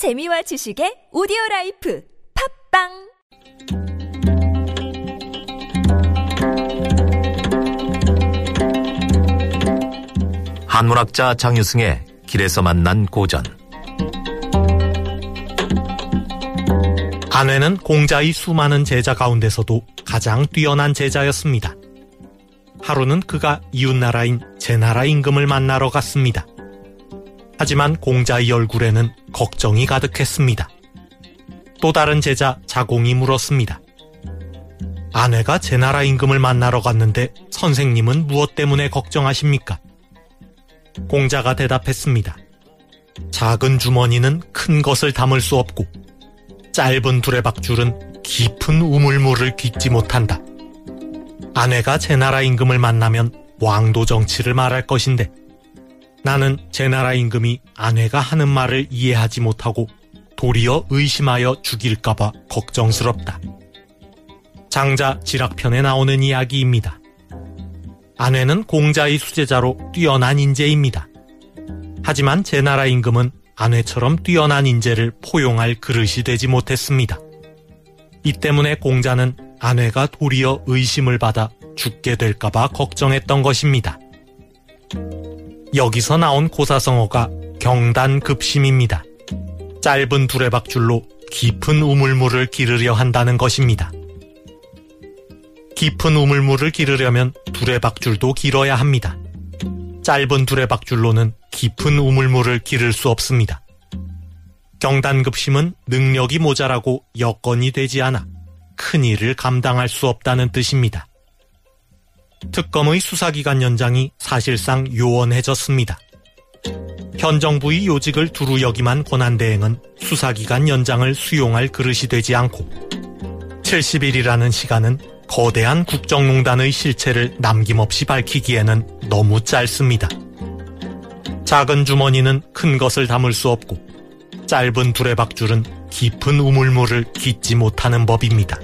재미와 지식의 오디오 라이프 팝빵 한문학자 장유승의 길에서 만난 고전 안회는 공자의 수많은 제자 가운데서도 가장 뛰어난 제자였습니다. 하루는 그가 이웃나라인 제나라 임금을 만나러 갔습니다. 하지만 공자의 얼굴에는 걱정이 가득했습니다. 또 다른 제자 자공이 물었습니다. 아내가 제 나라 임금을 만나러 갔는데 선생님은 무엇 때문에 걱정하십니까? 공자가 대답했습니다. 작은 주머니는 큰 것을 담을 수 없고 짧은 두레박줄은 깊은 우물물을 깃지 못한다. 아내가 제 나라 임금을 만나면 왕도 정치를 말할 것인데 나는 제 나라 임금이 아내가 하는 말을 이해하지 못하고 도리어 의심하여 죽일까봐 걱정스럽다. 장자 지락편에 나오는 이야기입니다. 아내는 공자의 수제자로 뛰어난 인재입니다. 하지만 제 나라 임금은 아내처럼 뛰어난 인재를 포용할 그릇이 되지 못했습니다. 이 때문에 공자는 아내가 도리어 의심을 받아 죽게 될까봐 걱정했던 것입니다. 여기서 나온 고사성어가 경단급심입니다. 짧은 두레박줄로 깊은 우물물을 기르려 한다는 것입니다. 깊은 우물물을 기르려면 두레박줄도 길어야 합니다. 짧은 두레박줄로는 깊은 우물물을 기를 수 없습니다. 경단급심은 능력이 모자라고 여건이 되지 않아 큰 일을 감당할 수 없다는 뜻입니다. 특검의 수사기간 연장이 사실상 요원해졌습니다. 현 정부의 요직을 두루 역임한 권한대행은 수사기간 연장을 수용할 그릇이 되지 않고 70일이라는 시간은 거대한 국정농단의 실체를 남김없이 밝히기에는 너무 짧습니다. 작은 주머니는 큰 것을 담을 수 없고 짧은 두레박줄은 깊은 우물물을 깃지 못하는 법입니다.